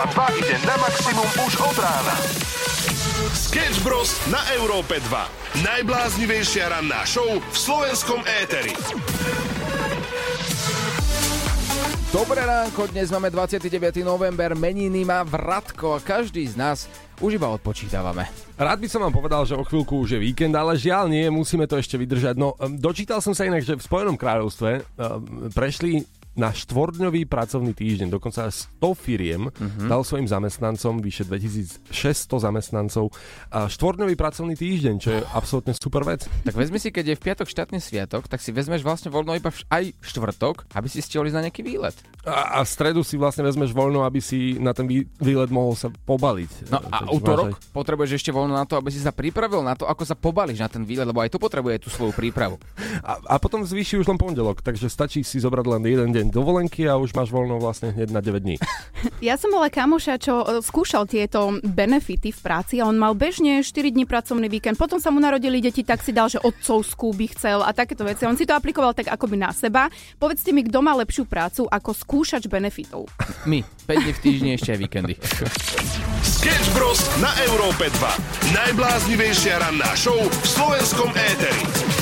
Európa 2 ide na maximum už od rána. Sketch Bros. na Európe 2. Najbláznivejšia ranná show v slovenskom éteri. Dobré ránko, dnes máme 29. november, meniny má Vratko a každý z nás už iba odpočítavame. Rád by som vám povedal, že o chvíľku už je víkend, ale žiaľ nie, musíme to ešte vydržať. No, dočítal som sa inak, že v Spojenom kráľovstve prešli na štvordňový pracovný týždeň, dokonca 100 firiem uh-huh. dal svojim zamestnancom, vyše 2600 zamestnancov, a štvordňový pracovný týždeň, čo je absolútne super vec. Tak vezmi si, keď je v piatok štátny sviatok, tak si vezmeš vlastne voľno iba aj štvrtok, aby si stihol na nejaký výlet. A, a v stredu si vlastne vezmeš voľno, aby si na ten výlet mohol sa pobaliť. No a útorok aj... potrebuješ ešte voľno na to, aby si sa pripravil na to, ako sa pobališ na ten výlet, lebo aj to potrebuje tú svoju prípravu. A, a potom zvýši už len pondelok, takže stačí si zobrať len jeden deň dovolenky a už máš voľno vlastne hneď na 9 dní. Ja som mala kamoša, čo e, skúšal tieto benefity v práci a on mal bežne 4 dní pracovný víkend. Potom sa mu narodili deti, tak si dal, že otcovskú by chcel a takéto veci. On si to aplikoval tak akoby na seba. Povedzte mi, kto má lepšiu prácu ako skúšač benefitov. My. 5 dní v týždni ešte aj víkendy. Sketch Bros. na Európe 2. Najbláznivejšia ranná show v slovenskom éteri.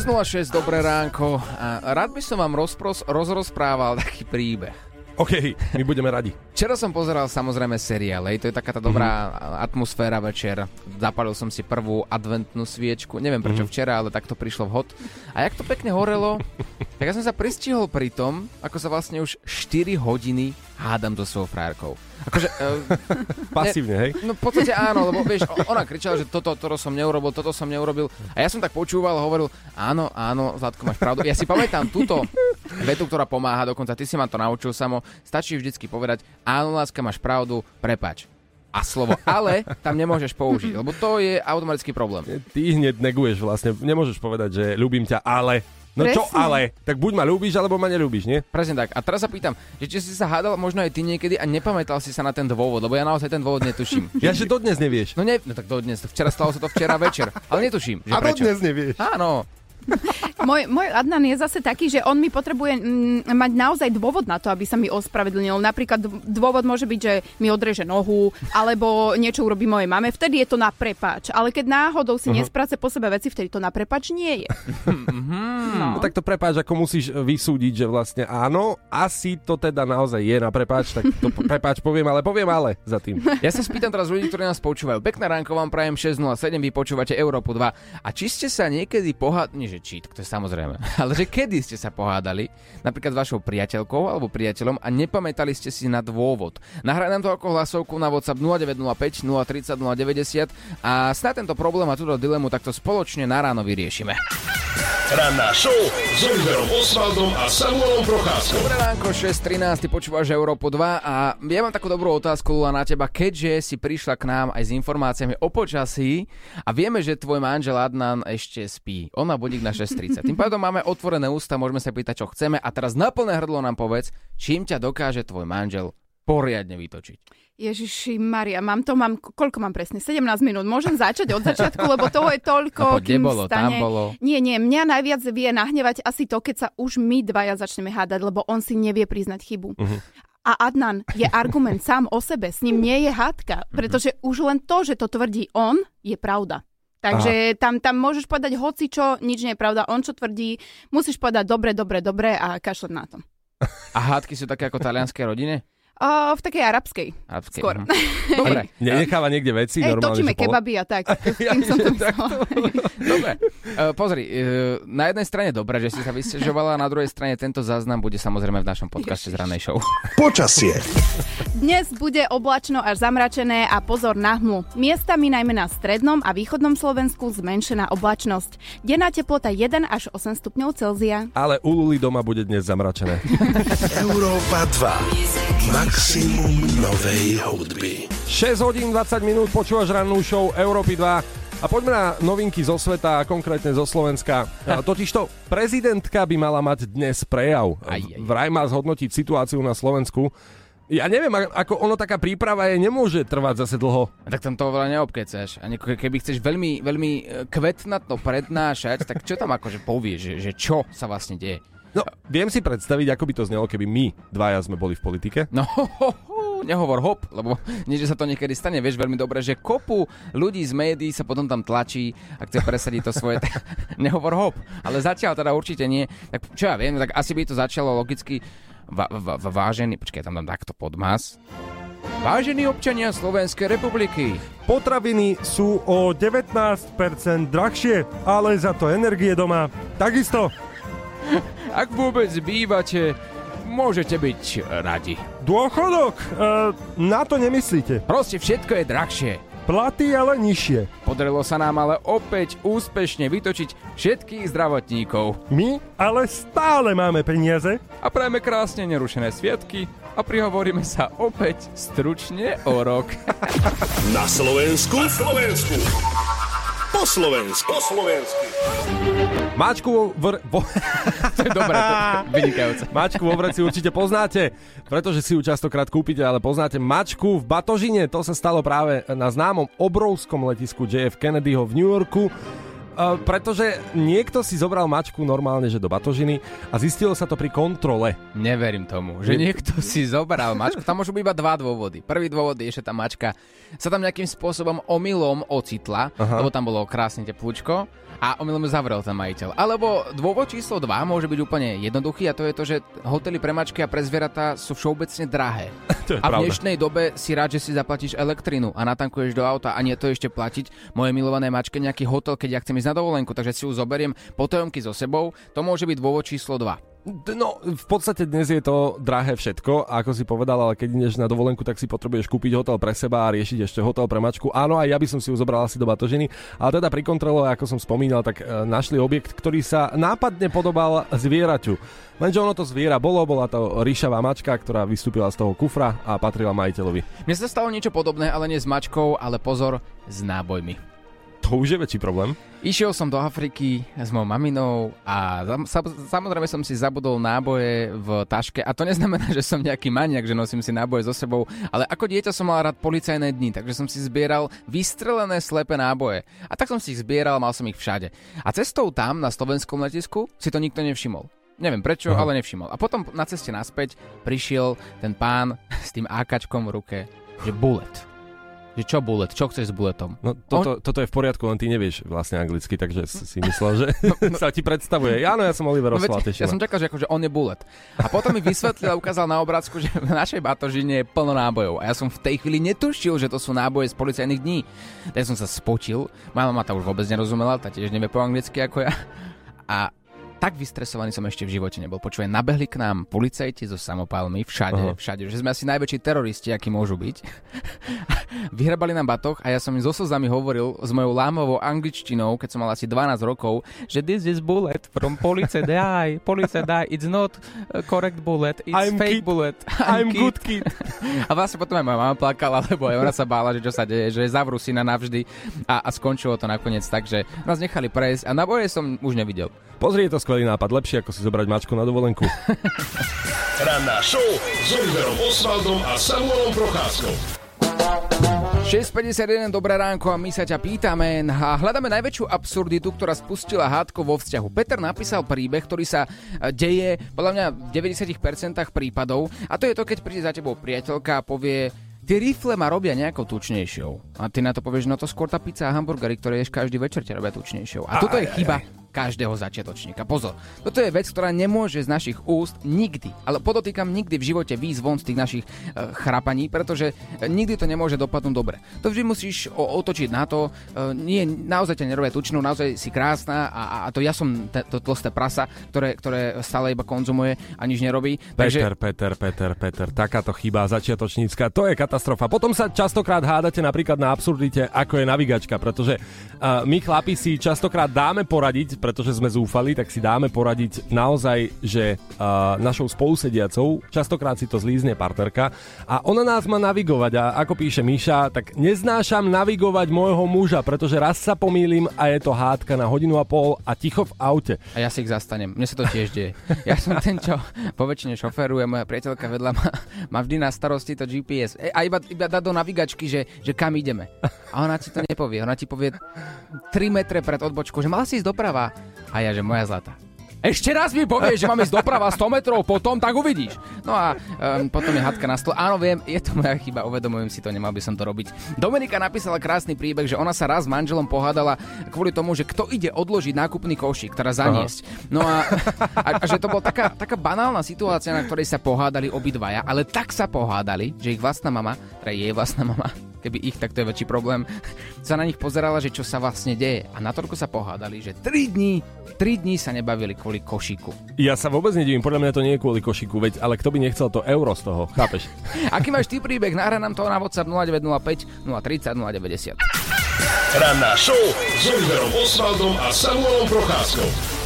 6.06, dobré ránko. A rád by som vám rozpros, rozrozprával taký príbeh. OK, my budeme radi. Včera som pozeral samozrejme seriál, to je taká tá dobrá mm-hmm. atmosféra večer. Zapalil som si prvú adventnú sviečku, neviem prečo mm-hmm. včera, ale takto prišlo vhod. A jak to pekne horelo, tak ja som sa pristihol pri tom, ako sa vlastne už 4 hodiny hádam so svojou frárkou. Akože, uh, Pasívne, hej? No v podstate áno, lebo vieš, ona kričala, že toto, toto som neurobil, toto som neurobil. A ja som tak počúval hovoril, áno, áno, Zlatko, máš pravdu. Ja si pamätám túto vetu, ktorá pomáha, dokonca ty si ma to naučil samo. Stačí vždycky povedať, áno, láska, máš pravdu, prepač a slovo ale tam nemôžeš použiť, lebo to je automatický problém. Ty hneď neguješ vlastne, nemôžeš povedať, že ľúbim ťa, ale No Presne. čo ale? Tak buď ma ľúbiš, alebo ma nelúbiš, nie? Presne tak. A teraz sa pýtam, že či si sa hádal možno aj ty niekedy a nepamätal si sa na ten dôvod, lebo ja naozaj ten dôvod netuším. ja že dodnes nevieš. No, ne, no tak dodnes. Včera stalo sa to včera večer, ale netuším. Že a prečo. dodnes nevieš. Áno. môj, môj Adnan je zase taký, že on mi potrebuje mm, mať naozaj dôvod na to, aby sa mi ospravedlnil. Napríklad dôvod môže byť, že mi odreže nohu, alebo niečo urobí mojej mame. Vtedy je to na prepač. Ale keď náhodou si uh-huh. nesprace po sebe veci, vtedy to na prepač nie je. no. no. Tak to prepáč, ako musíš vysúdiť, že vlastne áno, asi to teda naozaj je na prepač, tak to prepáč poviem, ale poviem ale za tým. Ja sa spýtam teraz ľudí, ktorí nás počúvajú. Pekné ránko vám prajem 607, vy počúvate Európu 2. A či ste sa niekedy pohádali, že cheat, to je samozrejme, ale že kedy ste sa pohádali, napríklad s vašou priateľkou alebo priateľom a nepamätali ste si na dôvod. Nahraj nám to ako hlasovku na WhatsApp 0905 030 090 a snad tento problém a túto dilemu takto spoločne na ráno vyriešime. Ranná show s Oliverom Osvaldom a Samuelom Procházkou. Dobré ránko, 6.13, počúvaš Európu 2 a ja mám takú dobrú otázku Lula na teba, keďže si prišla k nám aj s informáciami o počasí a vieme, že tvoj manžel Adnan ešte spí. On má budík na 6.30. Tým pádom máme otvorené ústa, môžeme sa pýtať, čo chceme a teraz na plné hrdlo nám povedz, čím ťa dokáže tvoj manžel poriadne vytočiť. Ježiši Maria, mám to, mám, koľko mám presne? 17 minút. Môžem začať od začiatku, lebo toho je toľko, no, kým bolo, stane... tam bolo. Nie, nie, mňa najviac vie nahnevať asi to, keď sa už my dvaja začneme hádať, lebo on si nevie priznať chybu. Uh-huh. A Adnan je argument sám o sebe, s ním nie je hádka, mhm. pretože už len to, že to tvrdí on, je pravda. Takže tam, tam môžeš povedať hoci čo, nič nie je pravda. On čo tvrdí, musíš povedať dobre, dobre, dobre a kašľať na to. A hádky sú také ako talianské rodine? Uh, v takej arabskej. Arabskej. Skôr. Uh-huh. Dobre. Nenecháva niekde veci Ej, normálne, točíme kebaby a tak. Tým som to Dobre. Uh, pozri, uh, na jednej strane dobre, že si sa vysťažovala, a na druhej strane tento záznam bude samozrejme v našom podcaste z ranej show. Počasie. Dnes bude oblačno až zamračené a pozor na hmu. Miestami najmä na strednom a východnom Slovensku zmenšená oblačnosť. Denná teplota 1 až 8 stupňov Celzia. Ale u Luli doma bude dnes zamračené. Európa 2. Maximum novej hudby. 6 hodín 20 minút počúvaš rannú show Európy 2. A poďme na novinky zo sveta, konkrétne zo Slovenska. Totižto prezidentka by mala mať dnes prejav. Aj, aj. Vraj má zhodnotiť situáciu na Slovensku. Ja neviem, a- ako ono taká príprava je, nemôže trvať zase dlho. A tak tam to veľa neobkeceš. A keby chceš veľmi, veľmi e, kvetnatno prednášať, tak čo tam akože povieš, že, že čo sa vlastne deje? No, viem si predstaviť, ako by to znelo, keby my dvaja sme boli v politike. No, ho, ho, ho, nehovor hop, lebo nie, že sa to niekedy stane, vieš veľmi dobre, že kopu ľudí z médií sa potom tam tlačí a chce presadiť to svoje. nehovor hop, ale zatiaľ teda určite nie. Tak čo ja viem, tak asi by to začalo logicky va, va, va, vážený, počkaj, tam dám takto podmas. Vážení občania Slovenskej republiky, Potraviny sú o 19% drahšie, ale za to energie doma takisto. Ak vôbec bývate, môžete byť radi. Dôchodok? E, na to nemyslíte. Proste všetko je drahšie. Platy ale nižšie. Podarilo sa nám ale opäť úspešne vytočiť všetkých zdravotníkov. My ale stále máme peniaze. A prajeme krásne nerušené sviatky a prihovoríme sa opäť stručne o rok. Na Slovensku. Na Slovensku. Po Slovensku. Po Slovensku. Mačku vr... Vo... to je dobré, to je vynikajúce. Mačku vo vreci určite poznáte, pretože si ju častokrát kúpite, ale poznáte mačku v batožine. To sa stalo práve na známom obrovskom letisku JF Kennedyho v New Yorku. Pretože niekto si zobral mačku normálne, že do batožiny a zistilo sa to pri kontrole. Neverím tomu, že niekto si zobral mačku. Tam môžu byť iba dva dôvody. Prvý dôvod je, že tá mačka sa tam nejakým spôsobom omylom ocitla, Aha. lebo tam bolo krásne teplúčko a omylom zavrel ten majiteľ. Alebo dôvod číslo 2 môže byť úplne jednoduchý a to je to, že hotely pre mačky a pre zvieratá sú všeobecne drahé. To je a v pravda. dnešnej dobe si rád, že si zaplatíš elektrinu a natankuješ do auta a nie to ešte platiť moje milované mačke nejaký hotel, keď ja chcem ísť na dovolenku, takže si ju zoberiem potajomky so sebou. To môže byť dôvod číslo 2. No, v podstate dnes je to drahé všetko, ako si povedal, ale keď ideš na dovolenku, tak si potrebuješ kúpiť hotel pre seba a riešiť ešte hotel pre mačku. Áno, aj ja by som si ju zobral asi do batožiny, ale teda pri kontrole, ako som spomínal, tak e, našli objekt, ktorý sa nápadne podobal zvieraťu. Lenže ono to zviera bolo, bola to ríšavá mačka, ktorá vystúpila z toho kufra a patrila majiteľovi. Mne sa stalo niečo podobné, ale nie s mačkou, ale pozor, s nábojmi. To už je väčší problém. Išiel som do Afriky s mojou maminou a sam- sa- samozrejme som si zabudol náboje v taške a to neznamená, že som nejaký maniak, že nosím si náboje so sebou, ale ako dieťa som mal rád policajné dni, takže som si zbieral vystrelené slepé náboje. A tak som si ich zbieral, mal som ich všade. A cestou tam na slovenskom letisku si to nikto nevšimol. Neviem prečo, Aha. ale nevšimol. A potom na ceste naspäť prišiel ten pán s tým AKčkom v ruke, že bullet. Že čo bullet? Čo chceš s bulletom? No, toto, toto je v poriadku, len ty nevieš vlastne anglicky, takže si myslel, že sa ti predstavuje. Áno, ja som Oliver No veď, Oswald, ja som čakal, že, akože on je bullet. A potom mi vysvetlil a ukázal na obrázku, že v našej batožine je plno nábojov. A ja som v tej chvíli netušil, že to sú náboje z policajných dní. Tak som sa spočil. Moja mama to už vôbec nerozumela, tá tiež nevie po anglicky ako ja. A tak vystresovaný som ešte v živote nebol. Počúvaj, nabehli k nám policajti so samopálmi, všade, Aha. všade, že sme asi najväčší teroristi, akí môžu byť. Vyhrabali nám batoh a ja som im so slzami hovoril s mojou lámovou angličtinou, keď som mal asi 12 rokov, že this is bullet from police die, police die, it's not a correct bullet, it's I'm fake kid. bullet. I'm good kid. A vlastne potom aj moja mama plakala, lebo aj ona sa bála, že čo sa deje, že zavrú syna navždy a, a skončilo to nakoniec tak, že nás nechali prejsť a na boje som už nevidel. Pozri, je to skvelý nápad. Lepšie ako si zobrať mačku na dovolenku. Ranná show s Oliverom Osvaldom a Samuelom Procházkou. 6.51, dobré ránko a my sa ťa pýtame a hľadáme najväčšiu absurditu, ktorá spustila hádko vo vzťahu. Peter napísal príbeh, ktorý sa e, deje podľa mňa v 90% prípadov a to je to, keď príde za tebou priateľka a povie Tie rifle ma robia nejakou tučnejšou. A ty na to povieš, no to skôr tá pizza a hamburgery, ktoré ješ každý večer, ťa robia tučnejšou. A toto je chyba každého začiatočníka. Pozor, toto je vec, ktorá nemôže z našich úst nikdy, ale podotýkam nikdy v živote výjsť von z tých našich e, chrapaní, pretože e, nikdy to nemôže dopadnúť dobre. To vždy musíš o, otočiť na to, e, nie, naozaj ťa nerobia tučnú, naozaj si krásna a, a, to ja som te, to tlsté prasa, ktoré, ktoré stále iba konzumuje a nič nerobí. Peter, Peter, Peter, Peter, takáto chyba začiatočnícka, to je katastrofa. Potom sa častokrát hádate napríklad na absurdite, ako je navigačka, pretože uh, my chlapi si častokrát dáme poradiť pretože sme zúfali, tak si dáme poradiť naozaj, že uh, našou spolusediacou, častokrát si to zlízne partnerka a ona nás má navigovať a ako píše Miša, tak neznášam navigovať môjho muža, pretože raz sa pomýlim a je to hádka na hodinu a pol a ticho v aute. A ja si ich zastanem. Mne sa to tiež deje. Ja som ten, čo po väčšine šoféruje, moja priateľka vedľa má, má vždy na starosti to GPS. E, a iba, iba dá do navigačky, že, že kam ideme. A ona ti to nepovie. Ona ti povie 3 metre pred odbočkou, že mala si ísť doprava. A ja, že moja zlata. Ešte raz mi povieš, že mám ísť doprava 100 metrov potom, tak uvidíš. No a um, potom je hadka na stôl. Áno, viem, je to moja chyba, uvedomujem si to, nemal by som to robiť. Dominika napísala krásny príbeh, že ona sa raz s manželom pohádala kvôli tomu, že kto ide odložiť nákupný košík, teda zaniesť. Aha. No a, a, a že to bola taká, taká banálna situácia, na ktorej sa pohádali obidvaja, ale tak sa pohádali, že ich vlastná mama, teda jej vlastná mama, keby ich, tak to je väčší problém, sa na nich pozerala, že čo sa vlastne deje. A natoľko sa pohádali, že 3 dní, 3 dní sa nebavili kvôli košíku. Ja sa vôbec nedivím, podľa mňa to nie je kvôli košíku, veď, ale kto by nechcel to euro z toho, chápeš? Aký máš ty príbeh, nahrá nám to na WhatsApp 0905 030 090. Ranná show s Oliverom Osvaldom a Samuelom Procházkou.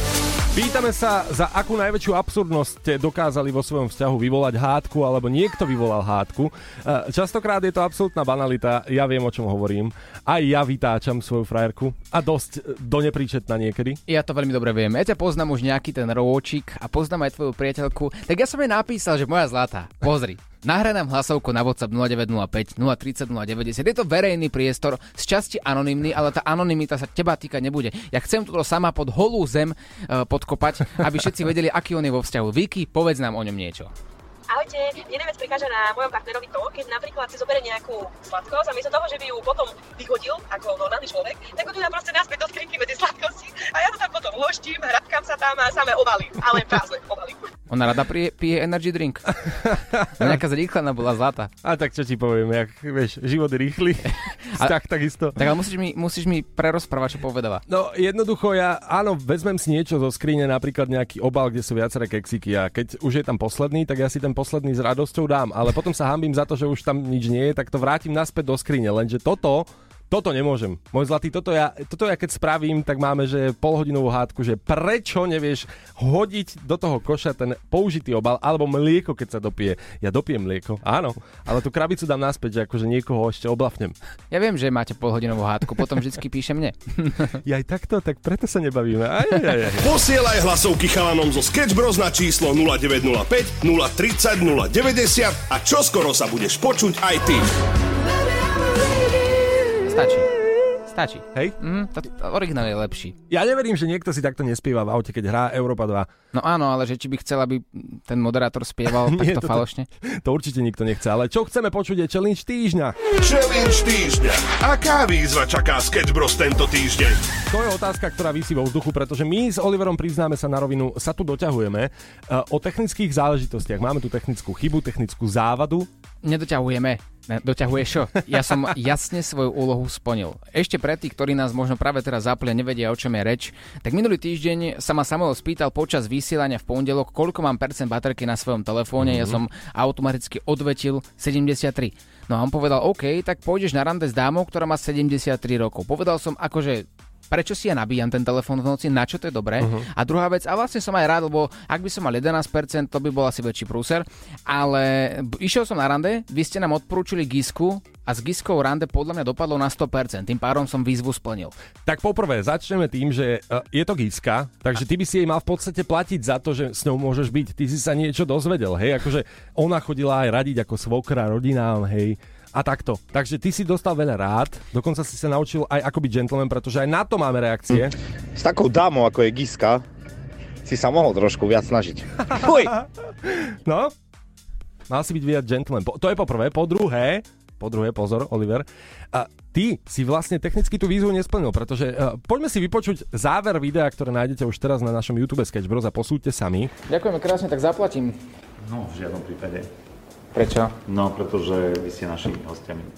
Pýtame sa, za akú najväčšiu absurdnosť ste dokázali vo svojom vzťahu vyvolať hádku, alebo niekto vyvolal hádku. E, častokrát je to absolútna banalita, ja viem, o čom hovorím. Aj ja vytáčam svoju frajerku a dosť e, do nepríčetna niekedy. Ja to veľmi dobre viem. Ja ťa poznám už nejaký ten rôčik a poznám aj tvoju priateľku. Tak ja som jej napísal, že moja zlatá, pozri, Nahraj nám hlasovku na WhatsApp 0905 030 090. Je to verejný priestor, z časti anonymný, ale tá anonymita sa teba týkať nebude. Ja chcem toto sama pod holú zem uh, podkopať, aby všetci vedeli, aký on je vo vzťahu. Viki, povedz nám o ňom niečo. Ahojte, mne najviac prikáža na mojom partnerovi to, keď napríklad si zoberie nejakú sladkosť a miesto toho, že by ju potom vyhodil ako normálny človek, tak ho tu proste naspäť do skrinky medzi sladkosti a ja to tam potom uloštím, hrabkám sa tam a samé obalím, ale prázdne obalím. Ona rada pije, pije energy drink. No nejaká zrýchlená bola zlata. A tak čo ti poviem, jak vieš, život je rýchly, tak takisto. Tak ale musíš mi, musíš mi prerozprávať, čo povedala. No jednoducho ja, áno, vezmem si niečo zo skrine, napríklad nejaký obal, kde sú viaceré keksiky a keď už je tam posledný, tak ja si ten posledný s radosťou dám, ale potom sa hambím za to, že už tam nič nie je, tak to vrátim naspäť do skrine, lenže toto toto nemôžem. Môj zlatý, toto ja, toto ja keď spravím, tak máme, že polhodinovú hádku, že prečo nevieš hodiť do toho koša ten použitý obal alebo mlieko, keď sa dopije. Ja dopijem mlieko, áno, ale tú krabicu dám naspäť, že akože niekoho ešte oblafnem. Ja viem, že máte polhodinovú hádku, potom vždycky píše mne. ja aj takto, tak preto sa nebavíme. Aj, aj, aj, aj. Posielaj hlasovky chalanom zo Sketch Bros na číslo 0905 030 090 a čoskoro sa budeš počuť aj ty. Stačí. Stačí. Hej? Mm, to, to originál je lepší. Ja neverím, že niekto si takto nespieva v aute, keď hrá Európa 2. No áno, ale že či by chcel, aby ten moderátor spieval Nie, takto toto- falošne. To určite nikto nechce, ale čo chceme počuť je challenge týždňa. Challenge týždňa. Aká výzva čaká Sketch Bros tento týždeň? To je otázka, ktorá vysí vo vzduchu, pretože my s Oliverom priznáme sa na rovinu, sa tu doťahujeme uh, o technických záležitostiach. Máme tu technickú chybu, technickú závadu. Nedoťahujeme. Ne, doťahuješ čo? Ja som jasne svoju úlohu splnil. Ešte pre tých, ktorí nás možno práve teraz zapli a nevedia, o čom je reč, tak minulý týždeň sa ma Samuel spýtal počas vysielania v pondelok, koľko mám percent baterky na svojom telefóne. Mm-hmm. Ja som automaticky odvetil 73. No a on povedal, OK, tak pôjdeš na rande s dámou, ktorá má 73 rokov. Povedal som, akože prečo si ja nabíjam ten telefón v noci, na čo to je dobré. Uh-huh. A druhá vec, a vlastne som aj rád, lebo ak by som mal 11%, to by bol asi väčší prúser, ale išiel som na rande, vy ste nám odporúčili Gisku a s Giskou rande podľa mňa dopadlo na 100%, tým pádom som výzvu splnil. Tak poprvé, začneme tým, že uh, je to Giska, takže ty by si jej mal v podstate platiť za to, že s ňou môžeš byť. Ty si sa niečo dozvedel, hej, akože ona chodila aj radiť ako svokra rodinám, hej, a takto. Takže ty si dostal veľa rád, dokonca si sa naučil aj ako byť gentleman, pretože aj na to máme reakcie. S takou dámou, ako je Giska, si sa mohol trošku viac snažiť. Fuj! No, mal si byť viac gentleman. Po, to je po prvé. Po druhé, po druhé, pozor, Oliver, a ty si vlastne technicky tú výzvu nesplnil, pretože uh, poďme si vypočuť záver videa, ktoré nájdete už teraz na našom YouTube Sketch Bros a posúďte sami. Ďakujeme krásne, tak zaplatím. No, v žiadnom prípade. Prečo? No, pretože vy ste našimi hostiami.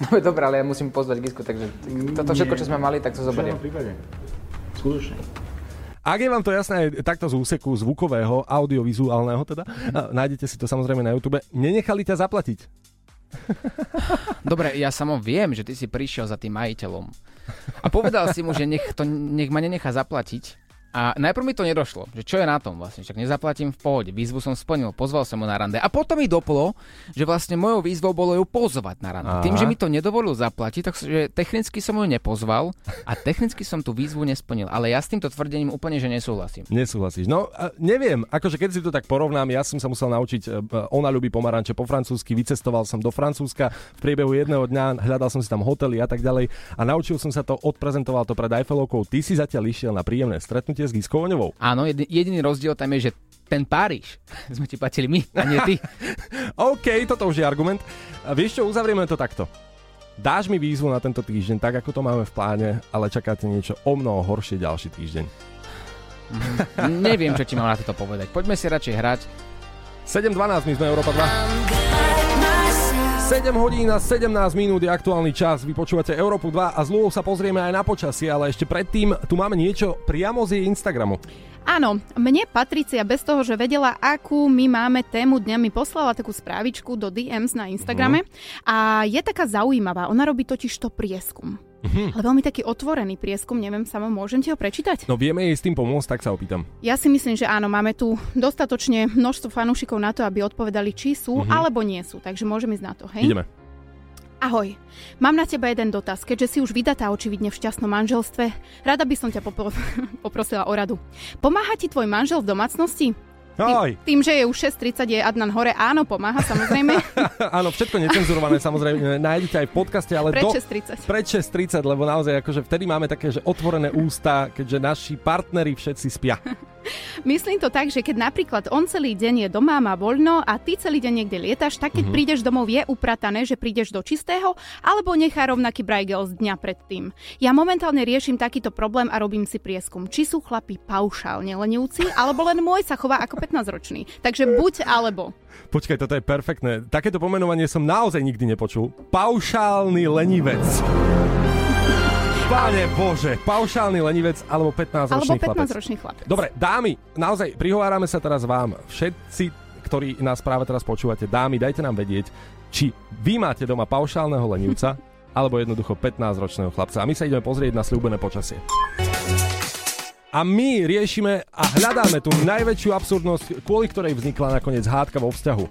No dobre, ale ja musím pozvať Gisku, takže toto všetko, čo sme mali, tak to zoberiem. prípade. Skutočne. Ak je vám to jasné aj takto z úseku zvukového, audiovizuálneho teda, a nájdete si to samozrejme na YouTube, nenechali ťa zaplatiť. Dobre, ja samo viem, že ty si prišiel za tým majiteľom. A povedal si mu, že nech, to, nech ma nenechá zaplatiť. A najprv mi to nedošlo, že čo je na tom vlastne, však nezaplatím v pohode, výzvu som splnil, pozval som ho na rande. A potom mi doplo, že vlastne mojou výzvou bolo ju pozvať na rande. Aha. Tým, že mi to nedovolil zaplatiť, takže technicky som ju nepozval a technicky som tú výzvu nesplnil. Ale ja s týmto tvrdením úplne že nesúhlasím. Nesúhlasíš. No, neviem, akože keď si to tak porovnám, ja som sa musel naučiť, e, ona ľubí pomaranče po francúzsky, vycestoval som do Francúzska v priebehu jedného dňa, hľadal som si tam hotely a tak ďalej a naučil som sa to, odprezentoval to pred Eiffelovkou. Ty si zatiaľ išiel na príjemné stretnutie s Giskou Oňovou. Áno, jedi- jediný rozdiel tam je, že ten Páriž sme ti platili my, a nie ty. OK, toto už je argument. A vieš čo, uzavrieme to takto. Dáš mi výzvu na tento týždeň, tak ako to máme v pláne, ale čakáte niečo o mnoho horšie ďalší týždeň. Neviem, čo ti mám na toto povedať. Poďme si radšej hrať. 7.12, my sme Európa 2. 7 hodín a 17 minút je aktuálny čas. Vy počúvate Európu 2 a z sa pozrieme aj na počasie, ale ešte predtým tu máme niečo priamo z jej Instagramu. Áno, mne Patricia bez toho, že vedela, akú my máme tému dňa, mi poslala takú správičku do DMs na Instagrame a je taká zaujímavá. Ona robí totiž to prieskum. Ale veľmi taký otvorený prieskum, neviem sama, môžem ti ho prečítať? No vieme jej s tým pomôcť, tak sa opýtam. Ja si myslím, že áno, máme tu dostatočne množstvo fanúšikov na to, aby odpovedali, či sú alebo nie sú, takže môžeme ísť na to, hej? Ideme. Ahoj, mám na teba jeden dotaz. Keďže si už vydatá očividne v šťastnom manželstve, rada by som ťa popro- poprosila o radu. Pomáha ti tvoj manžel v domácnosti? Ahoj. Tým, že je už 6.30, je Adnan hore, áno, pomáha samozrejme. Áno, všetko necenzurované samozrejme nájdete aj v podcaste, ale Pred do... 6.30. Pred 6.30, lebo naozaj akože vtedy máme také, že otvorené ústa, keďže naši partneri všetci spia. Myslím to tak, že keď napríklad on celý deň je doma, má voľno a ty celý deň niekde lietaš, tak keď prídeš domov je upratané, že prídeš do čistého, alebo nechá rovnaký brajgel z dňa predtým. Ja momentálne riešim takýto problém a robím si prieskum, či sú chlapi paušálne lenivci, alebo len môj sa chová ako 15-ročný. Takže buď alebo. Počkaj, toto je perfektné. Takéto pomenovanie som naozaj nikdy nepočul. Paušálny lenivec. Páne Bože, paušálny lenivec alebo 15-ročný Alebo chlapec. 15-ročný chlapec. Dobre, dámy, naozaj prihovárame sa teraz vám, všetci, ktorí nás práve teraz počúvate, dámy, dajte nám vedieť, či vy máte doma paušálneho lenivca, alebo jednoducho 15-ročného chlapca. A my sa ideme pozrieť na slúbené počasie. A my riešime a hľadáme tú najväčšiu absurdnosť, kvôli ktorej vznikla nakoniec hádka vo vzťahu.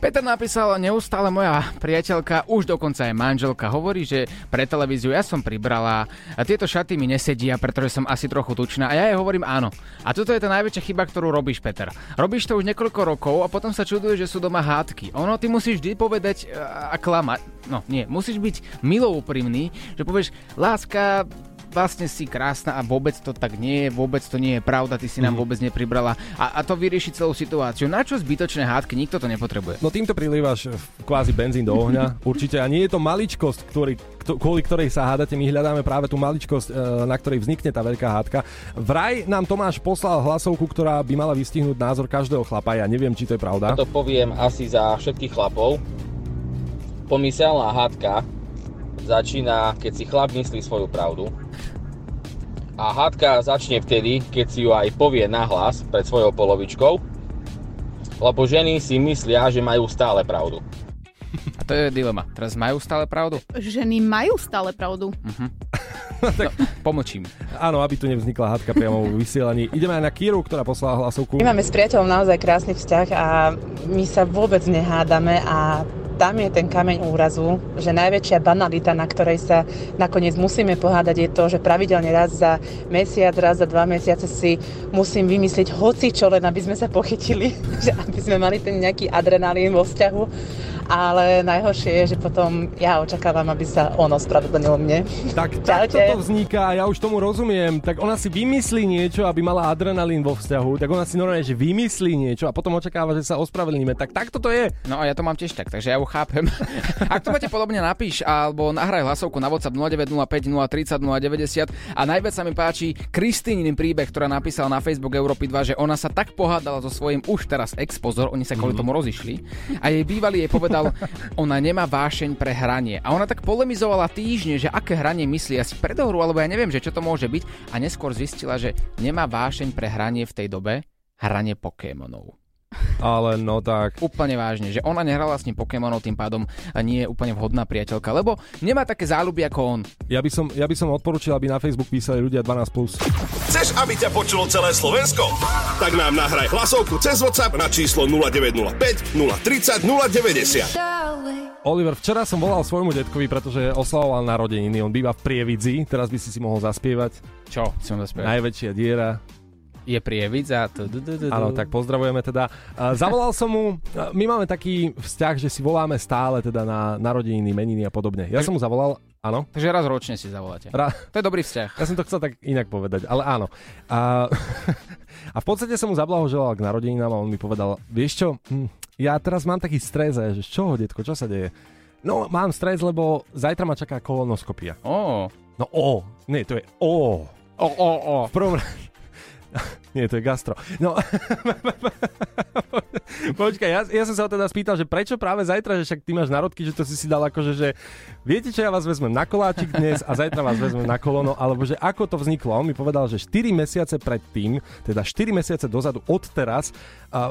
Peter napísal, neustále moja priateľka, už dokonca aj manželka, hovorí, že pre televíziu ja som pribrala a tieto šaty mi nesedia, pretože som asi trochu tučná a ja jej hovorím áno. A toto je tá najväčšia chyba, ktorú robíš, Peter. Robíš to už niekoľko rokov a potom sa čuduješ, že sú doma hádky. Ono, ty musíš vždy povedať e, a klamať. No nie, musíš byť milo úprimný, že povieš, láska, vlastne si krásna a vôbec to tak nie je, vôbec to nie je pravda, ty si nám vôbec nepribrala a, a to vyrieši celú situáciu. Na čo zbytočné hádky? Nikto to nepotrebuje. No týmto prilievaš eh, kvázi benzín do ohňa, určite. A nie je to maličkosť, ktorý, kto- kvôli ktorej sa hádate. My hľadáme práve tú maličkosť, eh, na ktorej vznikne tá veľká hádka. Vraj nám Tomáš poslal hlasovku, ktorá by mala vystihnúť názor každého chlapa. Ja neviem, či to je pravda. To poviem asi za všetkých chlapov. Pomyselná hádka začína, keď si chlap myslí svoju pravdu. A hádka začne vtedy, keď si ju aj povie nahlas pred svojou polovičkou, lebo ženy si myslia, že majú stále pravdu. A to je dilema. Teraz majú stále pravdu? Ženy majú stále pravdu. No, pomlčím. Áno, aby tu nevznikla hádka priamo vo vysielaní. Ideme aj na Kíru, ktorá poslala hlasovku. My máme s priateľom naozaj krásny vzťah a my sa vôbec nehádame a tam je ten kameň úrazu, že najväčšia banalita, na ktorej sa nakoniec musíme pohádať, je to, že pravidelne raz za mesiac, raz za dva mesiace si musím vymyslieť hoci čo, len aby sme sa pochytili, že aby sme mali ten nejaký adrenalín vo vzťahu. Ale najhoršie je, že potom ja očakávam, aby sa ono spravedlnilo mne. Tak takto to vzniká, ja už tomu rozumiem. Tak ona si vymyslí niečo, aby mala adrenalín vo vzťahu, tak ona si normálne, že vymyslí niečo a potom očakáva, že sa ospravedlníme. Tak takto to je. No a ja to mám tiež tak, takže ja ju chápem. Ak to máte podobne, napíš alebo nahraj hlasovku na WhatsApp 0905 030 090 a najviac sa mi páči Kristýnin príbeh, ktorá napísala na Facebook Európy 2, že ona sa tak pohádala so svojím už teraz ex, pozor, oni sa kvôli tomu rozišli a jej bývalý jej povedal, ona nemá vášeň pre hranie. A ona tak polemizovala týždne, že aké hranie myslí asi predohru, alebo ja neviem, že čo to môže byť a neskôr zistila, že nemá vášeň pre hranie v tej dobe hranie Pokémonov. Ale no tak. Úplne vážne, že ona nehrala s ním Pokémonov, tým pádom nie je úplne vhodná priateľka, lebo nemá také záľuby ako on. Ja by som, ja by som odporučil, aby na Facebook písali ľudia 12+. Plus. Chceš, aby ťa počulo celé Slovensko? Tak nám nahraj hlasovku cez WhatsApp na číslo 0905 030 090. Oliver, včera som volal svojmu detkovi, pretože oslavoval narodeniny. On býva v Prievidzi, teraz by si si mohol zaspievať. Čo si mohol zaspievať? Najväčšia diera. Je Prievidza. Áno, tak pozdravujeme teda. A Zavolal som mu, a my máme taký vzťah, že si voláme stále teda na narodeniny, meniny a podobne. Ja som mu zavolal, áno. Takže raz ročne si zavoláte. Ra- To je dobrý vzťah. Ja som to chcel tak inak povedať, ale áno. A, a v podstate som mu zablahoželal k narodeninám a on mi povedal, vieš čo, hm, ja teraz mám taký stres, a že z čoho, detko, čo sa deje? No, mám stres, lebo zajtra ma čaká kolonoskopia. Ó. No o, nie, to je o. V prvom ra- Nie, to je gastro. No, počkaj, ja, ja som sa ho teda spýtal, že prečo práve zajtra, že však ty máš narodky, že to si si dal akože, že viete čo, ja vás vezmem na koláčik dnes a zajtra vás vezmem na kolono, alebo že ako to vzniklo. On mi povedal, že 4 mesiace predtým, teda 4 mesiace dozadu od teraz,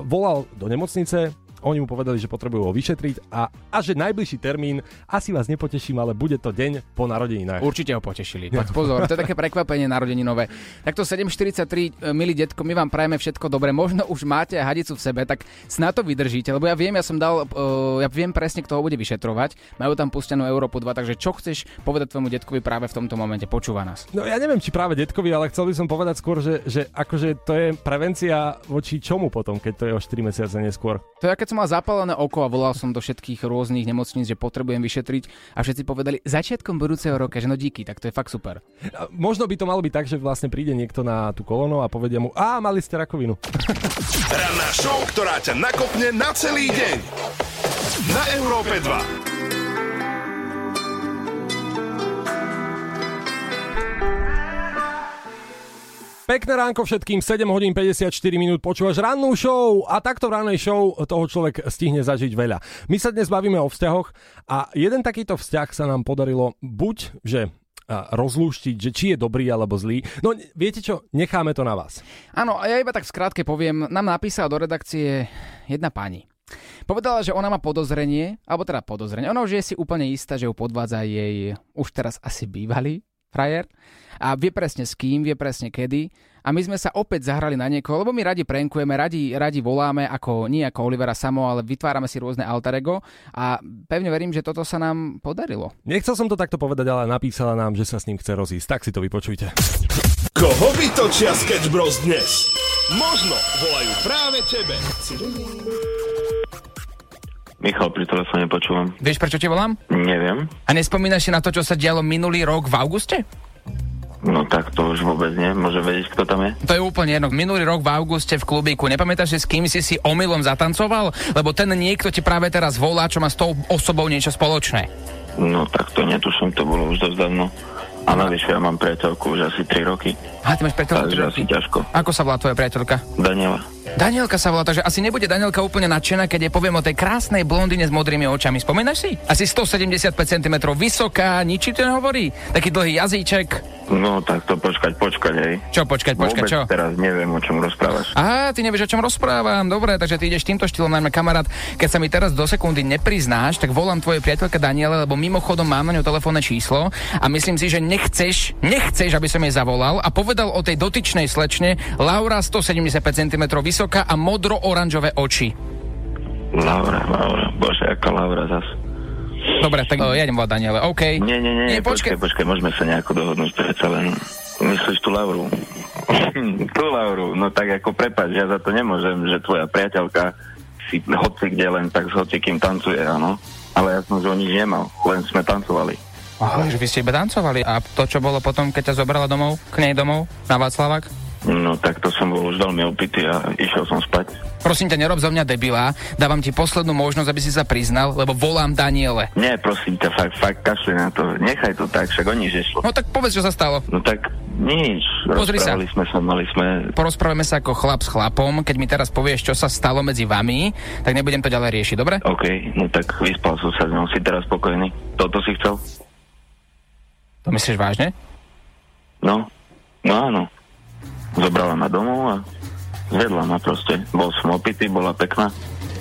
volal do nemocnice, oni mu povedali, že potrebujú ho vyšetriť a, a že najbližší termín, asi vás nepoteším, ale bude to deň po narodeninách. Určite ho potešili. Tak pozor, to je také prekvapenie narodeninové. Takto 7.43, milí detko, my vám prajeme všetko dobre. Možno už máte hadicu v sebe, tak na to vydržíte, lebo ja viem, ja som dal, uh, ja viem presne, kto ho bude vyšetrovať. Majú tam pustenú Európu 2, takže čo chceš povedať tvojmu detkovi práve v tomto momente? Počúva nás. No ja neviem, či práve detkovi, ale chcel by som povedať skôr, že, že akože to je prevencia voči čomu potom, keď to je o 4 mesiace neskôr. To je, keď som mal zapálené oko a volal som do všetkých rôznych nemocníc, že potrebujem vyšetriť a všetci povedali začiatkom budúceho roka, že no díky, tak to je fakt super. A možno by to malo byť tak, že vlastne príde niekto na tú kolónu a povedia mu, a mali ste rakovinu. Ranná show, ktorá ťa nakopne na celý deň. Na Európe 2. Pekné ránko všetkým, 7 hodín 54 minút počúvaš rannú show a takto v rannej show toho človek stihne zažiť veľa. My sa dnes bavíme o vzťahoch a jeden takýto vzťah sa nám podarilo buď, že rozlúštiť, že či je dobrý alebo zlý. No viete čo, necháme to na vás. Áno, a ja iba tak skrátke poviem, nám napísala do redakcie jedna pani. Povedala, že ona má podozrenie, alebo teda podozrenie, ona už je si úplne istá, že ju podvádza jej už teraz asi bývalý frajer a vie presne s kým, vie presne kedy a my sme sa opäť zahrali na niekoho, lebo my radi prankujeme, radi, radi voláme ako, nie ako Olivera Samo, ale vytvárame si rôzne alter ego a pevne verím, že toto sa nám podarilo. Nechcel som to takto povedať, ale napísala nám, že sa s ním chce rozísť. Tak si to vypočujte. Koho vytočia Sketch Bros dnes? Možno volajú práve tebe. Michal, pri telefóne počúvam. Vieš, prečo te volám? Neviem. A nespomínaš si na to, čo sa dialo minulý rok v auguste? No tak to už vôbec nie. Môže vedieť, kto tam je? To je úplne jedno. Minulý rok v auguste v klubíku. Nepamätáš, že s kým si si omylom zatancoval? Lebo ten niekto ti práve teraz volá, čo má s tou osobou niečo spoločné. No tak to netuším, to bolo už dosť dávno. A navyše ja mám priateľku už asi 3 roky. A ty máš priateľku Takže asi ťažko. Ako sa volá tvoja priateľka? Daniela. Danielka sa volá, takže asi nebude Danielka úplne nadšená, keď jej poviem o tej krásnej blondine s modrými očami. Spomínaš si? Asi 175 cm vysoká, nič to nehovorí? Taký dlhý jazyček. No tak to počkať, počkať, hej. Čo počkať, počkať, Vôbec čo? teraz neviem, o čom rozprávaš. Á, ty nevieš, o čom rozprávam. Dobre, takže ty ideš týmto štýlom, najmä kamarát. Keď sa mi teraz do sekundy nepriznáš, tak volám tvojej priateľke Daniele, lebo mimochodom mám na ňu telefónne číslo a myslím si, že nechceš, nechceš, aby som jej zavolal a povedal o tej dotyčnej slečne Laura 175 cm vysoká a modro-oranžové oči. Laura, Laura, bože, aká Laura zas. Dobre, tak o, ja idem volať Daniele, OK. Nie, nie, nie, Nie, počkaj, počkaj, môžeme sa nejako dohodnúť, predsa len. Myslíš tú Lauru? tú Lauru, no tak ako prepač, ja za to nemôžem, že tvoja priateľka si hoci kde len tak s hocikým tancuje, áno. Ale ja som z nič nemal, len sme tancovali. Aha, že vy ste iba tancovali. A to, čo bolo potom, keď ťa zobrala domov, k nej domov, na Václavák? No tak to som bol už veľmi opitý a išiel som spať. Prosím ťa, nerob zo mňa debila. Dávam ti poslednú možnosť, aby si sa priznal, lebo volám Daniele. Nie, prosím ťa, fakt, fakt kašli na to. Nechaj to tak, však o nič nešlo. No tak povedz, čo sa stalo. No tak nič. Pozri sa. Sme sa, mali sme... Porozprávame sa ako chlap s chlapom. Keď mi teraz povieš, čo sa stalo medzi vami, tak nebudem to ďalej riešiť, dobre? OK, no tak vyspal som sa s ňou, si teraz spokojný. Toto si chcel? To myslíš vážne? No, no áno. Zobrala ma domov a Zvedla ma proste. Bol som opitý, bola pekná.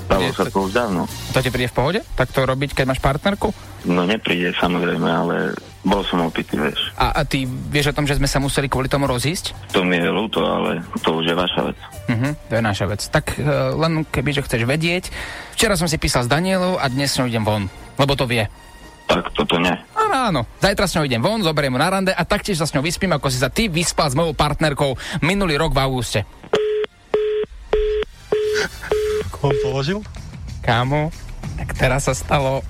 Stalo sa to už dávno. To ti príde v pohode? Tak to robiť, keď máš partnerku? No nepríde samozrejme, ale bol som opitý, vieš. A, a ty vieš o tom, že sme sa museli kvôli tomu rozísť? To mi je ľúto, ale to už je vaša vec. Mhm, to je naša vec. Tak uh, len keby, že chceš vedieť, včera som si písal s Danielou a dnes s ňou idem von, lebo to vie. Tak toto nie. Áno, áno. Zajtra s ňou idem von, zoberiem ju na rande a taktiež sa s ňou vyspím, ako si sa ty vyspal s mojou partnerkou minulý rok v auguste. On položil? Kámo, tak teraz sa stalo...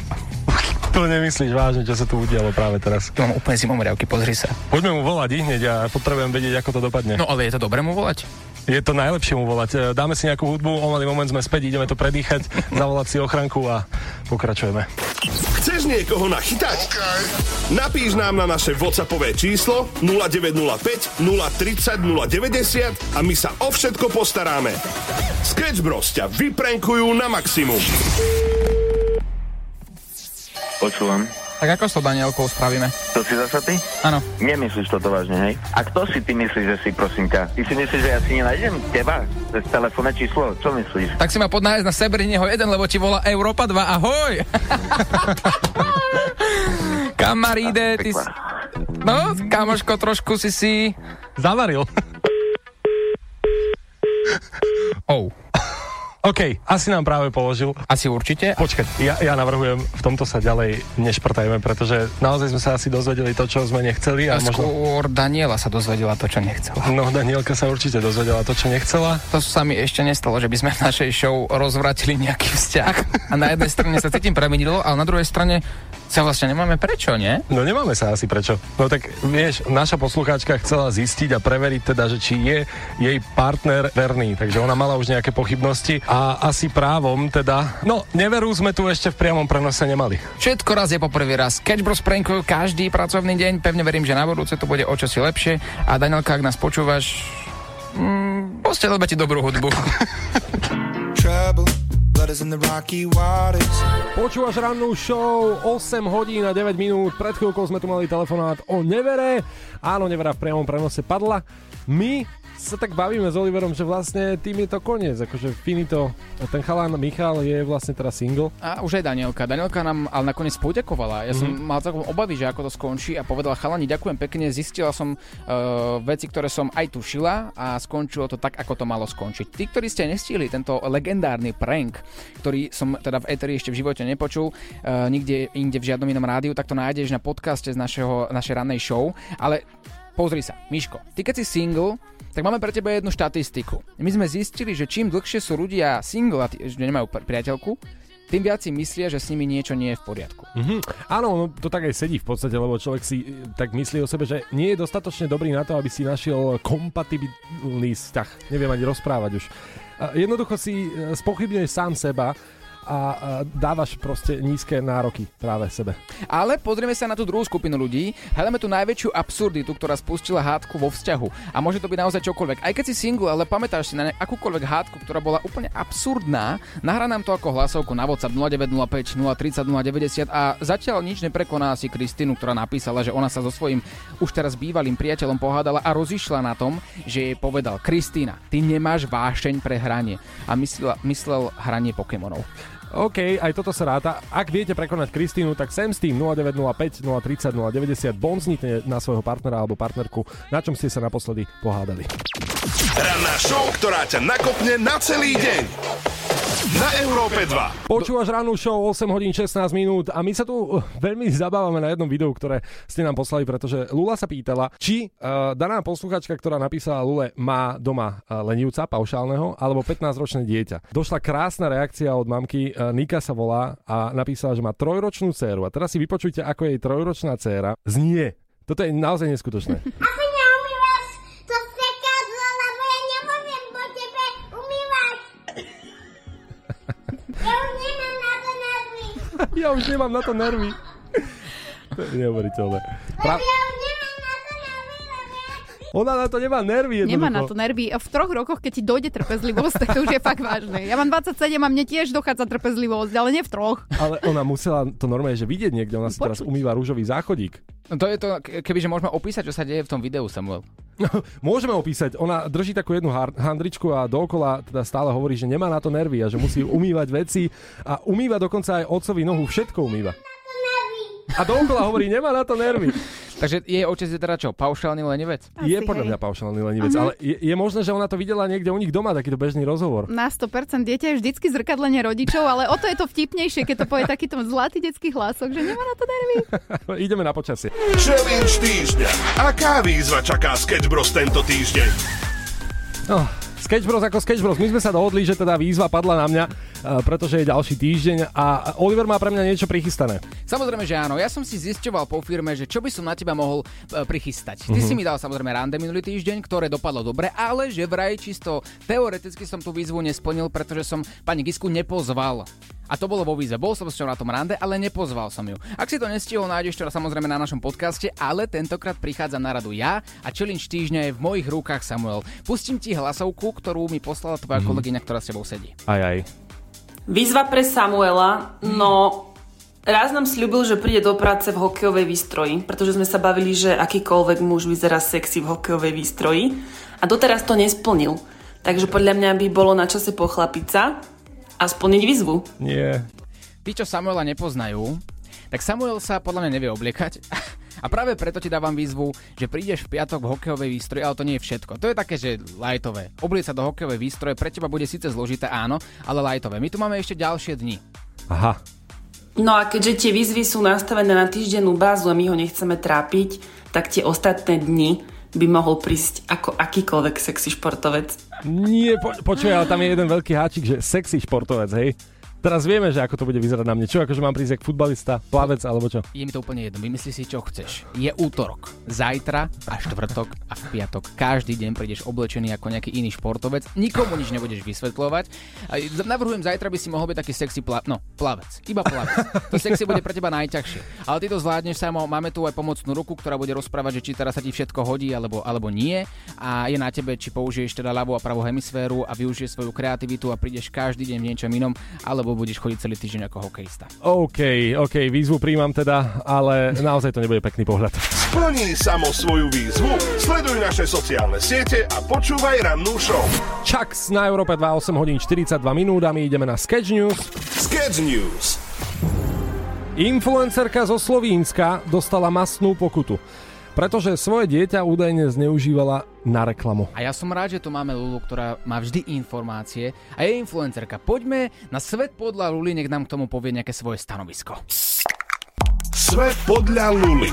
To nemyslíš vážne, čo sa tu udialo práve teraz. Tu mám úplne zimomriavky, pozri sa. Poďme mu volať hneď a potrebujem vedieť, ako to dopadne. No ale je to dobré mu volať? Je to najlepšie mu volať. E, Dáme si nejakú hudbu, o malý moment sme späť, ideme to predýchať, zavolať si ochranku a pokračujeme. Chceš niekoho nachytať? Napíš nám na naše WhatsAppové číslo 0905 030 090 a my sa o všetko postaráme. Sketch Bros ťa vyprenkujú na maximum. Počúvam. Tak ako s tou Danielkou spravíme? To si zasa ty? Áno. Nemyslíš toto vážne, hej? A kto si ty myslíš, že si, prosím ťa? Ty si myslíš, že ja si nenájdem teba? Cez telefónne číslo? Čo myslíš? Tak si ma pod nájsť na Sebrineho jeden, lebo ti volá Európa 2. Ahoj! Kamaríde, ty si... No, kamoško, trošku si si... Zavaril. Oh. OK, asi nám práve položil. Asi určite. Počkaj, ja, ja navrhujem, v tomto sa ďalej nešprtajme, pretože naozaj sme sa asi dozvedeli to, čo sme nechceli. A, A možno... skôr Daniela sa dozvedela to, čo nechcela. No, Danielka sa určite dozvedela to, čo nechcela. To sa mi ešte nestalo, že by sme v našej show rozvratili nejaký vzťah. A na jednej strane sa cítim premenilo, ale na druhej strane sa vlastne nemáme prečo, nie? No nemáme sa asi prečo. No tak vieš, naša poslucháčka chcela zistiť a preveriť teda, že či je jej partner verný. Takže ona mala už nejaké pochybnosti a asi právom teda, no neveru sme tu ešte v priamom prenose nemali. Všetko raz je po prvý raz. Catch Bros prankujú každý pracovný deň. Pevne verím, že na budúce to bude o čosi lepšie. A Danielka, ak nás počúvaš, mm, ti dobrú hudbu. Počúvaš rannú show 8 hodín a 9 minút. Pred chvíľkou sme tu mali telefonát o nevere. Áno, nevera v priamom prenose padla. My sa tak bavíme s Oliverom, že vlastne tým je to koniec, akože finito. A ten chalán Michal je vlastne teraz single. A už aj Danielka. Danielka nám ale nakoniec poďakovala. Ja som Mhm. mal celkom obavy, že ako to skončí a povedala chalani, ďakujem pekne, zistila som uh, veci, ktoré som aj tušila a skončilo to tak, ako to malo skončiť. Tí, ktorí ste nestihli tento legendárny prank, ktorý som teda v Eteri ešte v živote nepočul, uh, nikde inde v žiadnom inom rádiu, tak to nájdeš na podcaste z našeho, našej rannej show. Ale pozri sa, Miško, ty keď si single, tak máme pre teba jednu štatistiku. My sme zistili, že čím dlhšie sú ľudia single a tí, že nemajú pri- priateľku, tým viac si myslia, že s nimi niečo nie je v poriadku. Mhm. Áno, no, to tak aj sedí v podstate, lebo človek si e, tak myslí o sebe, že nie je dostatočne dobrý na to, aby si našiel kompatibilný vzťah. Neviem ani rozprávať už. Jednoducho si e, spochybňuješ sám seba a dávaš proste nízke nároky práve sebe. Ale pozrieme sa na tú druhú skupinu ľudí. Hľadáme tú najväčšiu absurditu, ktorá spustila hádku vo vzťahu. A môže to byť naozaj čokoľvek. Aj keď si single, ale pamätáš si na akúkoľvek hádku, ktorá bola úplne absurdná, nahrá nám to ako hlasovku na WhatsApp 0905 030 090 a zatiaľ nič neprekoná si Kristínu, ktorá napísala, že ona sa so svojím už teraz bývalým priateľom pohádala a rozišla na tom, že jej povedal Kristína, ty nemáš vášeň pre hranie. A myslel, myslel hranie Pokémonov. OK, aj toto sa ráta. Ak viete prekonať Kristínu, tak sem s tým 0905 030 090 bonznite na svojho partnera alebo partnerku, na čom ste sa naposledy pohádali. Ranná show, ktorá ťa nakopne na celý deň. Na Európe 2. Počúvaš rannú show 8 hodín 16 minút a my sa tu uh, veľmi zabávame na jednom videu, ktoré ste nám poslali, pretože Lula sa pýtala, či uh, daná posluchačka, ktorá napísala Lule, má doma uh, lenivca paušálneho alebo 15-ročné dieťa. Došla krásna reakcia od mamky, Nika sa volá a napísala, že má trojročnú dceru. A teraz si vypočujte, ako jej trojročná dcéra znie. Toto je naozaj neskutočné. Nervy. ja už nemám na to nervy. to je neuveriteľné. Pra- Ona na to nemá nervy jednoducho. Nemá na to nervy. V troch rokoch, keď ti dojde trpezlivosť, tak to už je fakt vážne. Ja mám 27 a mne tiež dochádza trpezlivosť, ale nie v troch. Ale ona musela to normálne, že vidieť niekde, ona si teraz umýva rúžový záchodík. No to je to, ke- kebyže môžeme opísať, čo sa deje v tom videu, Samuel. Môžeme opísať. Ona drží takú jednu handričku a dookola teda stále hovorí, že nemá na to nervy a že musí umývať veci a umýva dokonca aj otcovi nohu, všetko umýva. A dookola hovorí, nemá na to nervy. Takže jej otec je teda čo, paušálny lenivec? je podľa mňa paušálny lenivec, Mhm. ale je, je možné, že ona to videla niekde u nich doma, takýto bežný rozhovor. Na 100% dieťa je vždycky zrkadlenie rodičov, ale o to je to vtipnejšie, keď to povie takýto zlatý detský hlások, že nemá na to nervy. Ideme na počasie. Challenge týždňa. Aká výzva čaká Sketch Bros tento týždeň? Oh, Sketch Bros ako Sketch Bros. My sme sa dohodli, že teda výzva padla na mňa, eh, pretože je ďalší týždeň a Oliver má pre mňa niečo prichystané. Samozrejme, že áno. Ja som si zisťoval po firme, že čo by som na teba mohol e, prichystať. Ty Mhm. si mi dal samozrejme rande minulý týždeň, ktoré dopadlo dobre, ale že vraj čisto teoreticky som tú výzvu nesplnil, pretože som pani Gisku nepozval. A to bolo vo výzve. Bol som s ňou na tom rande, ale nepozval som ju. Ak si to nestihol, nájdeš to samozrejme na našom podcaste, ale tentokrát prichádza na radu ja a challenge týždňa je v mojich rukách Samuel. Pustím ti hlasovku, ktorú mi poslala tvoja Mhm. kolegyňa, ktorá s tebou sedí. Aj, aj. Výzva pre Samuela, no raz nám slúbil, že príde do práce v hokejovej výstroji, pretože sme sa bavili, že akýkoľvek muž vyzerá sexy v hokejovej výstroji a doteraz to nesplnil. Takže podľa mňa by bolo na čase pochlapiť sa splniť výzvu. Nie. Tí, čo Samuela nepoznajú, tak Samuel sa podľa mňa nevie obliekať. A práve preto ti dávam výzvu, že prídeš v piatok v hokejovej výstroji, ale to nie je všetko. To je také, že lajtové. Oblieť sa do hokejovej výstroje pre teba bude síce zložité, áno, ale lajtové. My tu máme ešte ďalšie dni. Aha. No a keďže tie výzvy sú nastavené na týždennú bázu a my ho nechceme trápiť, tak tie ostatné dni by mohol prísť ako akýkoľvek sexy športovec. Nie, po, počuj, ale tam je jeden veľký háčik, že sexy športovec, hej. Teraz vieme, že ako to bude vyzerať na mne. Čo, akože mám prísť ako futbalista, plavec alebo čo? Je mi to úplne jedno, vymyslí si, čo chceš. Je útorok, zajtra a štvrtok a v piatok. Každý deň prídeš oblečený ako nejaký iný športovec, nikomu nič nebudeš vysvetľovať. Navrhujem, zajtra by si mohol byť taký sexy pla- no, plavec. Iba plavec. To sexy bude pre teba najťažšie. Ale ty to zvládneš samo, máme tu aj pomocnú ruku, ktorá bude rozprávať, že či teraz sa ti všetko hodí alebo, alebo nie. A je na tebe, či použiješ teda ľavú a pravú hemisféru a využiješ svoju kreativitu a prídeš každý deň v niečom inom, alebo budeš chodiť celý týždeň ako hokejista. OK, OK, výzvu príjmam teda, ale naozaj to nebude pekný pohľad. Splní samo svoju výzvu, sleduj naše sociálne siete a počúvaj rannú show. Chucks na Európe 2, 8 hodín 42 minút a my ideme na Sketch News. Sketch News. Influencerka zo Slovínska dostala masnú pokutu, pretože svoje dieťa údajne zneužívala na reklamu. A ja som rád, že tu máme Lulu, ktorá má vždy informácie a je influencerka. Poďme na svet podľa Luli, nech nám k tomu povie nejaké svoje stanovisko. Svet podľa Luly.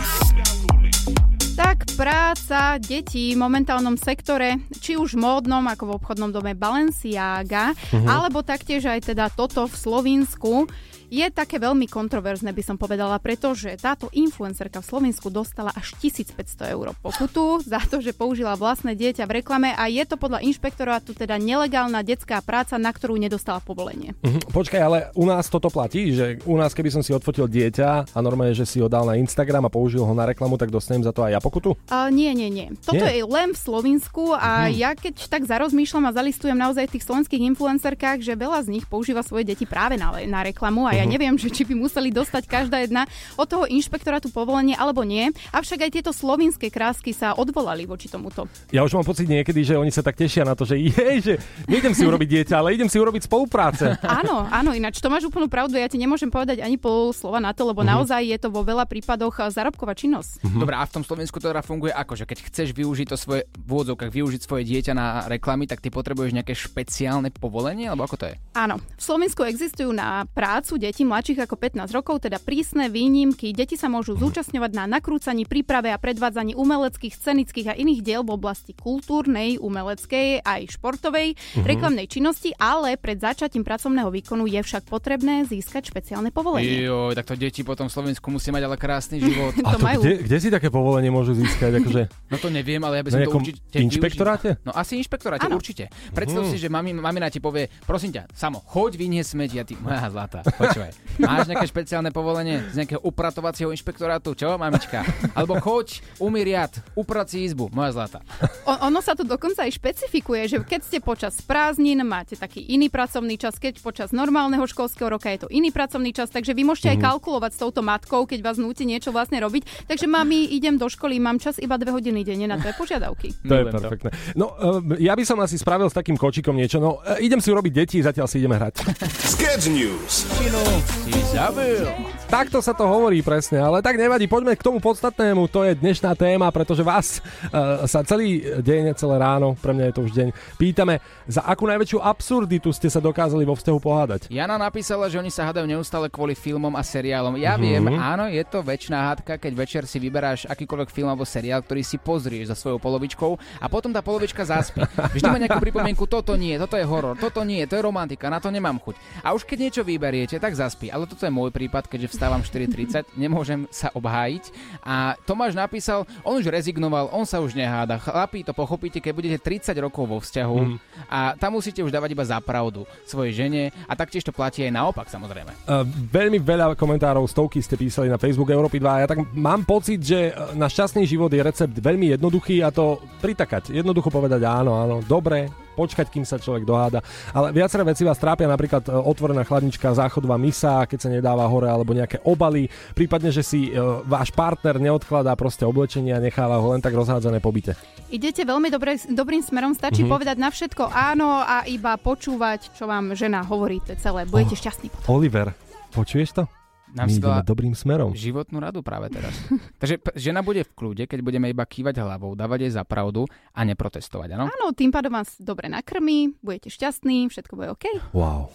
Tak práca detí v momentálnom sektore, či už módnom, ako v obchodnom dome Balenciaga, Mhm. alebo taktiež aj teda toto v Slovensku, je také veľmi kontroverzné, by som povedala, pretože táto influencerka v Slovensku dostala až 1500 eur pokutu za to, že použila vlastné dieťa v reklame a je to podľa inšpektorátu teda nelegálna detská práca, na ktorú nedostala povolenie. Mhm, Počkaj, ale u nás toto platí, že u nás keby som si odfotil dieťa a normálne, že si ho dal na Instagram a použil ho na reklamu, tak dostanem za to aj ja pokutu? Uh, nie, nie, nie. Toto Nie? je len v Slovensku a Mhm. ja keď tak zarozmýšľam a zalistujem naozaj tých slovenských influencerkách, že veľa z nich používa svoje deti práve na, na reklamu a ja Neviem, že či by museli dostať každá jedna od toho inšpektorátu povolenie alebo nie. Avšak aj tieto slovinské krásky sa odvolali voči tomuto. Ja už mám pocit niekedy, že oni sa tak tešia na to, že jej, že nejdem si urobiť dieťa, ale idem si urobiť spolupráce. Áno, áno, ináč to máš úplnú pravdu, ja ti nemôžem povedať ani pol slova na to, lebo Mhm. naozaj je to vo veľa prípadoch eh, zárobková činnosť. Dobre, a v tom Slovensku to teda funguje ako, že keď chceš využiť to svoje v úvodzovkách, využiť svoje dieťa na reklamy, tak ty potrebuješ nejaké špeciálne povolenie, alebo ako to je? Áno, v Slovensku existujú na prácu detí mladších ako 15 rokov, teda prísne výnimky. Deti sa môžu zúčastňovať na nakrúcaní, príprave a predvádzaní umeleckých, scenických a iných diel v oblasti kultúrnej, umeleckej aj športovej, Mhm. reklamnej činnosti, ale pred začatím pracovného výkonu je však potrebné získať špeciálne povolenie. Jo, tak to deti potom v Slovensku musí mať ale krásny život. A to kde, kde si také povolenie môžu získať? Akože, No to neviem, ale ja by som to určite inšpektoráte? využil. No asi inšpektoráte, Áno. určite. Predstav Mhm. si, že mami, mamina ti povie, prosím ťa, samo, choď vyniesť smeti a ty, moja zlatá, choď. Počúvaj, máš nejaké špeciálne povolenie z nejakého upratovacieho inšpektorátu, čo, mamička? Alebo choď, umí riad, upraci izbu, moja zlata. O, ono sa to dokonca aj špecifikuje, že keď ste počas prázdnin, máte taký iný pracovný čas, keď počas normálneho školského roka je to iný pracovný čas, takže vy môžete aj Mhm. kalkulovať s touto matkou, keď vás núti niečo vlastne robiť. Takže mami, idem do školy, mám čas iba dve hodiny denne na tvoje požiadavky. To je perfektné. No, uh, ja by som asi spravil s takým kočikom niečo. No, uh, idem si urobiť deti, zatiaľ si ideme hrať. Sketch News. Si zabil. Takto sa to hovorí presne, ale tak nevadí, poďme k tomu podstatnému, to je dnešná téma, pretože vás uh, sa celý deň, celé ráno, pre mňa je to už deň, pýtame, za akú najväčšiu absurditu ste sa dokázali vo vzťahu pohádať. Jana napísala, že oni sa hádajú neustále kvôli filmom a seriálom. Ja Mhm. viem, áno, je to väčšiná hádka, keď večer si vyberáš akýkoľvek film alebo seriál, ktorý si pozrieš za svojou polovičkou a potom tá polovička zaspí. Vždy má nejakú pripomienku, toto nie, toto je horor, toto nie, to je romantika, na to nemám chuť. A už keď niečo vyberiete, tak zaspí. Ale toto je môj prípad, keďže vstávam 4.30, nemôžem sa obhájiť. A Tomáš napísal, on už rezignoval, on sa už neháda. Chlapí, to pochopíte, keď budete 30 rokov vo vzťahu Mhm. a tam musíte už dávať iba za pravdu svojej žene a taktiež to platí aj naopak samozrejme. Uh, veľmi veľa komentárov, stovky ste písali na Facebook Európy 2 a ja tak mám pocit, že uh, na šťastný život je recept veľmi jednoduchý a to pritakať. Jednoducho povedať áno, áno, dobre, počkať, kým sa človek doháda. Ale viaceré veci vás trápia, napríklad uh, otvorená chladnička, záchodová misa, keď sa nedáva hore, alebo nejaké obaly, prípadne, že si uh, váš partner neodkladá proste oblečenie a necháva ho len tak rozhádzané po byte. Idete veľmi dobre, dobrým smerom, stačí Mhm. povedať na všetko áno a iba počúvať, čo vám žena hovorí, to celé. Budete šťastní. Oliver, počuješ to? Nám My si dala dobrým smerom. životnú radu práve teraz. Takže p- žena bude v kľude, keď budeme iba kývať hlavou, dávať jej za pravdu a neprotestovať, áno? Áno, tým pádom vás dobre nakrmí, budete šťastní, všetko bude OK. Wow.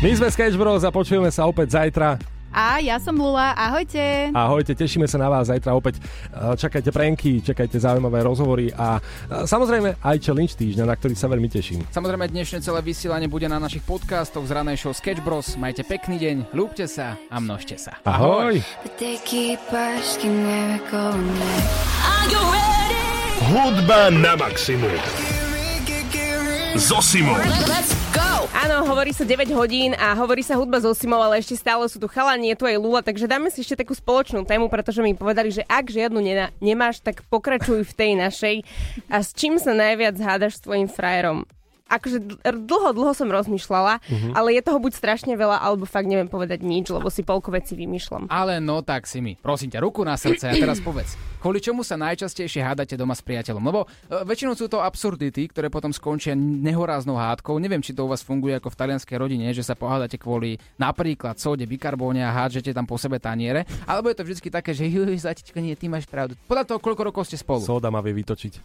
My sme Sketch Bros a počujeme sa opäť zajtra. A ja som Lula, ahojte. Ahojte, tešíme sa na vás zajtra opäť. E, Čakajte prenky, čakajte zaujímavé rozhovory a e, samozrejme aj challenge týždňa, na ktorý sa veľmi teším. Samozrejme, dnešné celé vysielanie bude na našich podcastoch z ranej show Sketch Bros. Majte pekný deň, ľúbte sa a množte sa. Ahoj. Hudba na maximum. So Simou. Let's go! Áno, hovorí sa 9 hodín a hovorí sa hudba so Simou, ale ešte stále sú tu chalani, je tu aj Lula, takže dáme si ešte takú spoločnú tému, pretože mi povedali, že ak žiadnu nena- nemáš, tak pokračuj v tej našej. A s čím sa najviac hádaš s tvojim frajerom? Akože dl- dlho, dlho som rozmýšľala, Mhm. ale je toho buď strašne veľa, alebo fakt neviem povedať nič, lebo si polko veci vymýšľam. Ale no tak si mi. Prosím ťa, ruku na srdce a teraz povedz. Kvôli čomu sa najčastejšie hádate doma s priateľom? Lebo e, väčšinou sú to absurdity, ktoré potom skončia nehoráznou hádkou. Neviem, či to u vás funguje ako v talianskej rodine, že sa pohádate kvôli napríklad sóde, bikarbóne a hádžete tam po sebe taniere. Alebo je to vždy také, že juj, zatička, nie, ty máš pravdu. Podľa toho, koľko rokov ste spolu. Sóda ma vie vytočiť.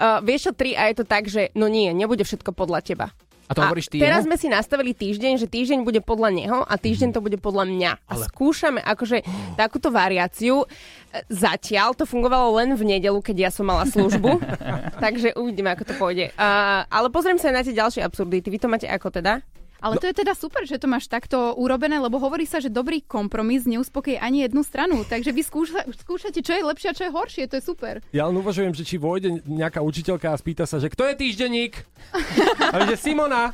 Uh, vieš čo, tri a je to tak, že no nie, nebude všetko podľa teba. A to hovoríš ty teraz jemu? sme si nastavili týždeň, že týždeň bude podľa neho a týždeň to bude podľa mňa. A skúšame akože takúto variáciu. E, Zatiaľ to fungovalo len v nedelu, keď ja som mala službu. takže uvidíme, ako to pôjde. Uh, ale pozriem sa aj na tie ďalšie absurdity. Vy to máte ako teda? Ale to je teda super, že to máš takto urobené, lebo hovorí sa, že dobrý kompromis neuspokojí ani jednu stranu. Takže vy skúša, skúšate, čo je lepšie a čo je horšie, to je super. Ja len uvažujem, že či vojde nejaká učiteľka a spýta sa, že kto je týždenník? A že Simona.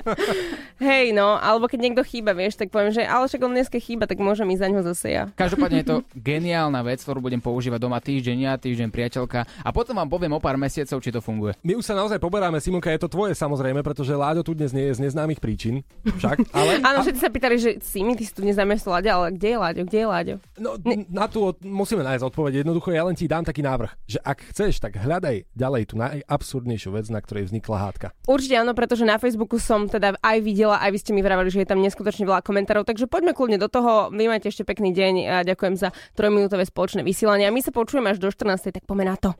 Hej, no, alebo keď niekto chýba, vieš, tak poviem, že ale však on dneska chýba, tak môžem ísť za ňo zase ja. Každopádne je to geniálna vec, ktorú budem používať doma týždeň ja, týždeň priateľka a potom vám poviem o pár mesiacov, či to funguje. My už sa naozaj poberáme, Simonka, je to tvoje samozrejme, pretože Láďo tu dnes nie je z neznámych príčin. Však, ale... Áno, všetci sa pýtali, že Simi, ty si tu neznáme Láďa, ale kde je Láďo, kde je Láďo? No, na tú od- musíme nájsť odpoveď. Jednoducho, ja len ti dám taký návrh, že ak chceš, tak hľadaj ďalej tú najabsurdnejšiu vec, na ktorej vznikla hádka. Určite áno, pretože na Facebooku som teda aj videla, aj vy ste mi vravali, že je tam neskutočne veľa komentárov, takže poďme kľudne do toho. Vy máte ešte pekný deň a ďakujem za trojminútové spoločné vysielanie. A my sa počujeme až do 14. tak poďme na to.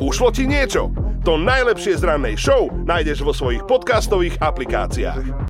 Ušlo ti niečo? To najlepšie z rannej show nájdeš vo svojich podcastových aplikáciách.